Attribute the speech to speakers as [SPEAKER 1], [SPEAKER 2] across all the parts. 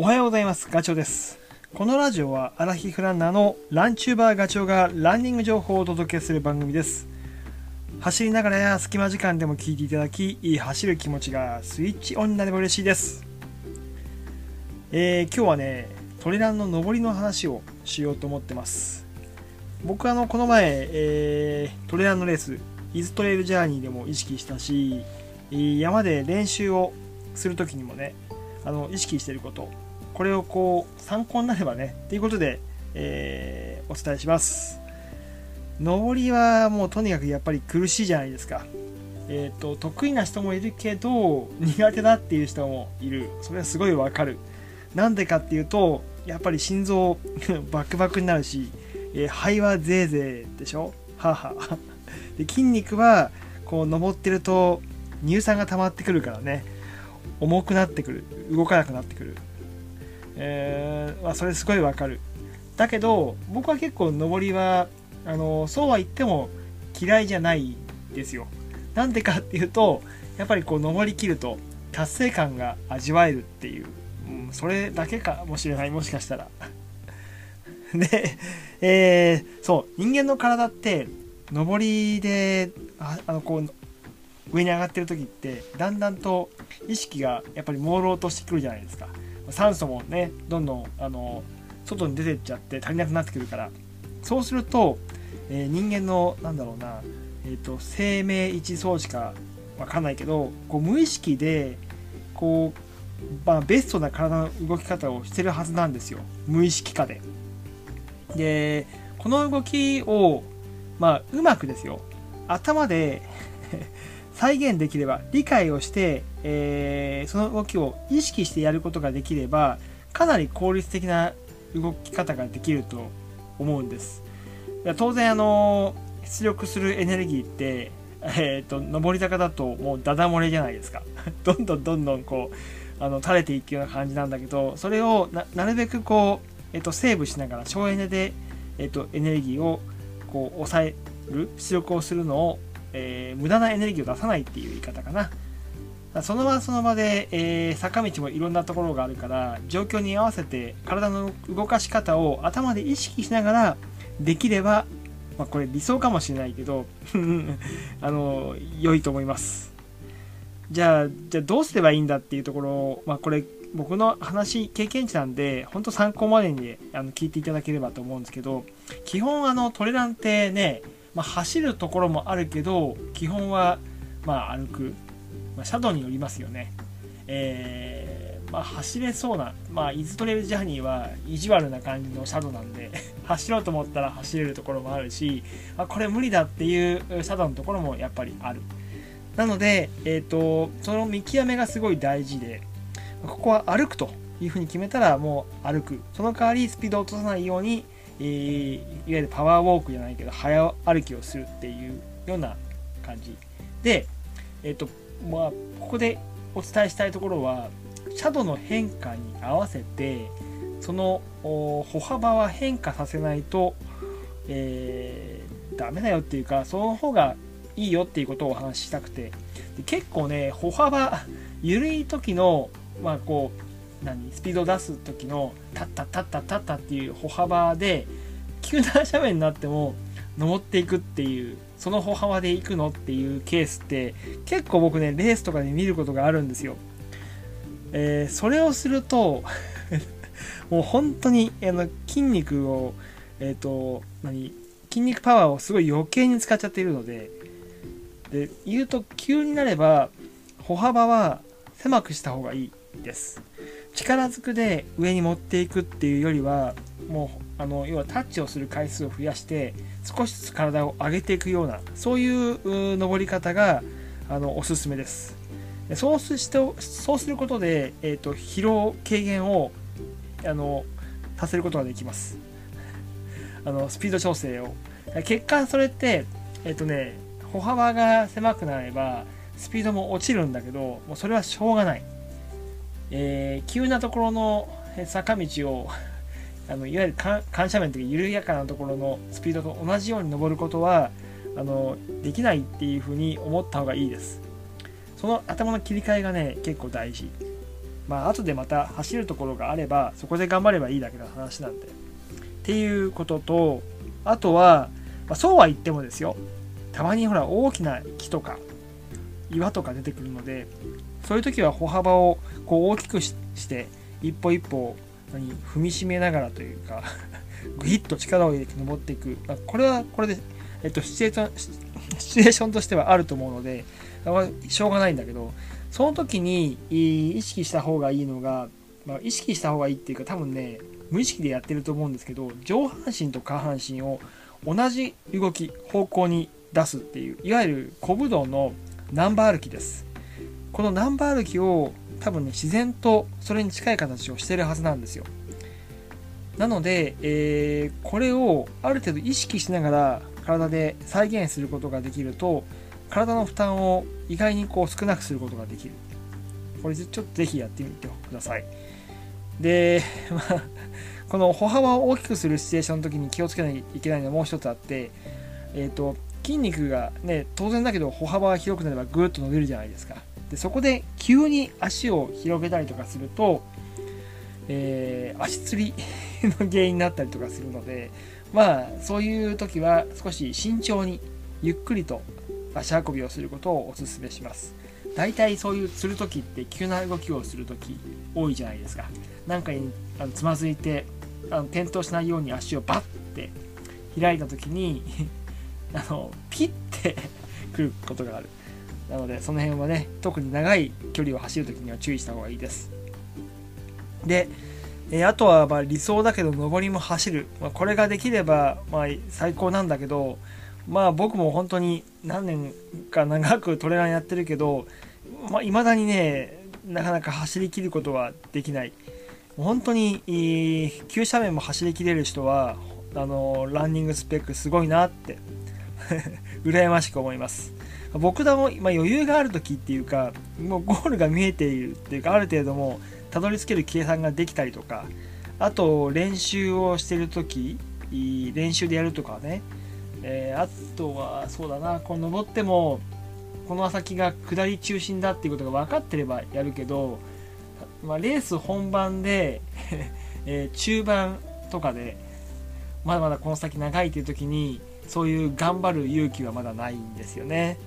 [SPEAKER 1] おはようございます。ガチョウです。このラジオはアラヒフランナーのランチューバーガチョウがランニング情報をお届けする番組です。走りながらや隙間時間でも聞いていただき、いい走る気持ちがスイッチオンになれば嬉しいです。えー今日はね、トレランの上りの話をしようと思ってます。僕あの、この前、えートレランのレース、イズトレイルジャーニーでも意識したし、山で練習をするときにもね、あの意識してることこれをこう参考になればねっていうことで、えーお伝えします。上りはもうとにかくやっぱり苦しいじゃないですか。えっ、と得意な人もいるけど苦手だっていう人もいる。それはすごいわかる。なんでかっていうとやっぱり心臓 バクバクになるし、えー肺はゼーゼーでしょ？はは。で筋肉はこう登ってると乳酸が溜まってくるからね。重くなってくる。動かなくなってくる、えーまあ、それすごいわかる。だけど僕は結構登りはあのそうは言っても嫌いじゃないですよ。なんでかっていうとやっぱりこう登りきると達成感が味わえるっていう、うん、それだけかもしれないもしかしたら。で、えーそう人間の体って登りでああのこう上に上がってる時ってだんだんと意識がやっぱり朦朧としてくるじゃないですか。酸素もねどんどんあの外に出てっちゃって足りなくなってくるから。そうすると、えー人間のなんだろうな、えー、と生命維持装置かわかんないけどこう無意識でこう、まあ、ベストな体の動き方をしてるはずなんですよ。無意識化で。でこの動きをまあうまくですよ。頭で 再現できれば理解をして、えーその動きを意識してやることができればかなり効率的な動き方ができると思うんです当然あの出力するエネルギーってえー、と上り坂だともうダダ漏れじゃないですか どんどんどんどんこうあの垂れていくような感じなんだけどそれをなるべくこう、えー、とセーブしながら省エネで、えー、とエネルギーをこう抑える出力をするのをえー無駄なエネルギーを出さないっていう言い方かな。その場その場で、えー坂道もいろんなところがあるから状況に合わせて体の動かし方を頭で意識しながらできれば、まあ、これ理想かもしれないけど あの良いと思います。じゃあじゃあどうすればいいんだっていうところを、まあ、これ僕の話経験値なんで本当参考までにあの聞いていただければと思うんですけど基本あのトレランってねまあ、走るところもあるけど基本はまあ歩く、まあ、シャドウによりますよね、えーまあ、走れそうな、まあ、イズトレイルジャーニーは意地悪な感じのシャドウなんで 走ろうと思ったら走れるところもあるし、あ、これ無理だっていうシャドウのところもやっぱりある。なので、えー、とその見極めがすごい大事でここは歩くというふうに決めたらもう歩く。その代わりスピードを落とさないようにえーいわゆるパワーウォークじゃないけど早歩きをするっていうような感じ。で、えっとまあ、ここでお伝えしたいところはシャドウの変化に合わせてその歩幅は変化させないと、えーダメだよっていうかその方がいいよっていうことをお話ししたくて。で結構ね歩幅緩い時のまあこう何スピードを出す時のタッタッタッタッタッタっていう歩幅で急な斜面になっても登っていくっていうその歩幅で行くのっていうケースって結構僕ねレースとかで見ることがあるんですよ。えーそれをすると もう本当にあの筋肉をえっ、と何筋肉パワーをすごい余計に使っちゃっているのでで言うと急になれば歩幅は狭くした方がいいです。力ずくで上に持っていくっていうよりはもうあの要はタッチをする回数を増やして少しずつ体を上げていくようなそういう登り方があのおすすめです。そうすしてそうすることで、えー、と疲労軽減をあのさせることができます。あのスピード調整を。結果それってえっ、とね歩幅が狭くなればスピードも落ちるんだけどもうそれはしょうがない。えー急なところの坂道をあのいわゆる緩斜面というか緩やかなところのスピードと同じように登ることはあのできないっていうふうに思った方がいいです。その頭の切り替えがね結構大事。まあ後でまた走るところがあればそこで頑張ればいいだけの話なんで。っていうこととあとは、まあ、そうは言ってもですよ。たまにほら大きな木とか岩とか出てくるのでそういう時は歩幅をこう大きくして一歩一歩何踏みしめながらというかグイッと力を入れて登っていく、まあ、これはこれで、えっと、シチュエーション シチュエーションとしてはあると思うのでしょうがないんだけどその時に意識した方がいいのが、まあ、意識した方がいいっていうか多分ね無意識でやってると思うんですけど上半身と下半身を同じ動き方向に出すっていういわゆる小武道のナンバー歩きです。このナンバー歩きを多分ね自然とそれに近い形をしてるはずなんですよ。なので、えー、これをある程度意識しながら体で再現することができると体の負担を意外にこう少なくすることができる。これちょっとぜひやってみてください。で、まあ、この歩幅を大きくするシチュエーションの時に気をつけないといけないのはもう一つあってえっ、ー、と筋肉がね当然だけど歩幅が広くなればぐっと伸びるじゃないですか。でそこで急に足を広げたりとかすると、えー、足つりの原因になったりとかするのでまあそういう時は少し慎重にゆっくりと足運びをすることをお勧めします。大体そういうする時って急な動きをする時多いじゃないですか。なんかにあのつまずいてあの転倒しないように足をバッて開いた時に あのピッてくることがある。なのでその辺はね特に長い距離を走る時には注意した方がいいです。でえあとはま理想だけど上りも走る、まあ、これができればま最高なんだけどまあ僕も本当に何年か長くトレーラーやってるけどい、まあ、未だにねなかなか走りきることはできない。本当に急斜面も走りきれる人はあのランニングスペックすごいなって 羨ましく思います。僕らも、ま、余裕がある時っていうかもうゴールが見えているっていうかある程度もたどり着ける計算ができたりとかあと練習をしてる時練習でやるとかね、えー、あとはそうだなこう登ってもこの先が下り中心だっていうことが分かってればやるけど、まあ、レース本番で えー、中盤とかでまだまだこの先長いっていう時にそういう頑張る勇気はまだないんですよね。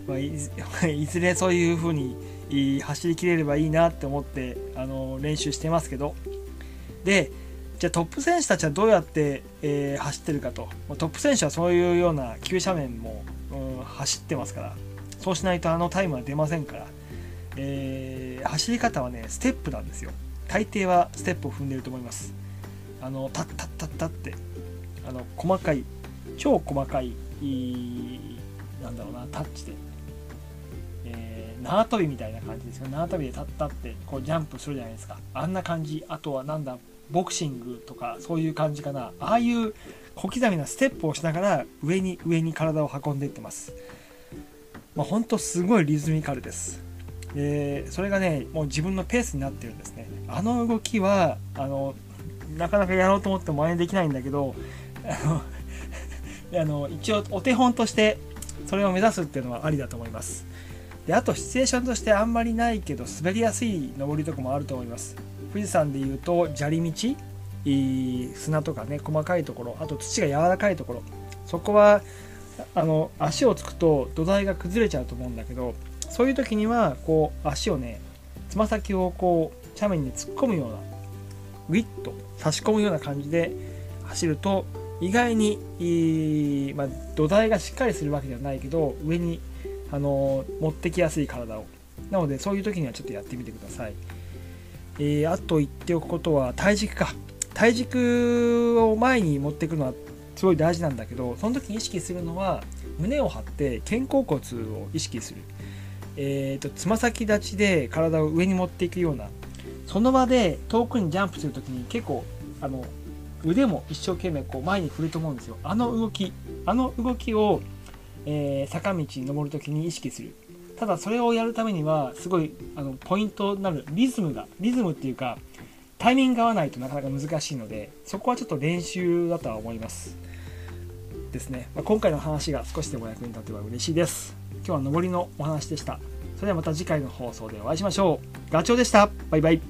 [SPEAKER 1] まあ、いずれそういう風に走りきれればいいなって思ってあの練習してますけど。でじゃあトップ選手たちはどうやって、えー、走ってるかと。トップ選手はそういうような急斜面も、うん、走ってますから。そうしないとあのタイムは出ませんから、えー、走り方はねステップなんですよ。大抵はステップを踏んでると思います。あのタッタッタッタってあの細かい超細かいなんだろうなタッチで。え縄跳びみたいな感じですよ。縄跳びで立ったってこうジャンプするじゃないですか。あんな感じ。あとはなんだボクシングとかそういう感じかな。ああいう小刻みなステップをしながら上に上に体を運んでいってます。まあ、ほんとすごいリズミカルです。でそれがねもう自分のペースになってるんですね。あの動きはあのなかなかやろうと思っても真似できないんだけどあの あの一応お手本としてそれを目指すっていうのはありだと思います。であとシチュエーションとしてあんまりないけど滑りやすい登りとかもあると思います。富士山でいうと砂利道砂とかね細かいところあと土が柔らかいところ。そこはあの足をつくと土台が崩れちゃうと思うんだけどそういう時にはこう足をねつま先をこう斜面に突っ込むようなグイッと差し込むような感じで走ると意外に、いいまあ、土台がしっかりするわけではないけど上にあの持ってきやすい体を。なのでそういう時にはちょっとやってみてください、えー、あと言っておくことは体軸か。体軸を前に持っていくのはすごい大事なんだけどその時に意識するのは胸を張って肩甲骨を意識する。えーと、つま先立ちで体を上に持っていくような。その場で遠くにジャンプする時に結構あの腕も一生懸命こう前に振ると思うんですよ。あの動きあの動きをえー、坂道に登るときに意識する。ただそれをやるためにはすごいあのポイントになるリズムがリズムっていうかタイミングが合わないとなかなか難しいのでそこはちょっと練習だとは思います。ですね、まあ、今回の話が少しでも役に立てば嬉しいです。今日は上りのお話でした。それではまた次回の放送でお会いしましょう。ガチョウでした。バイバイ。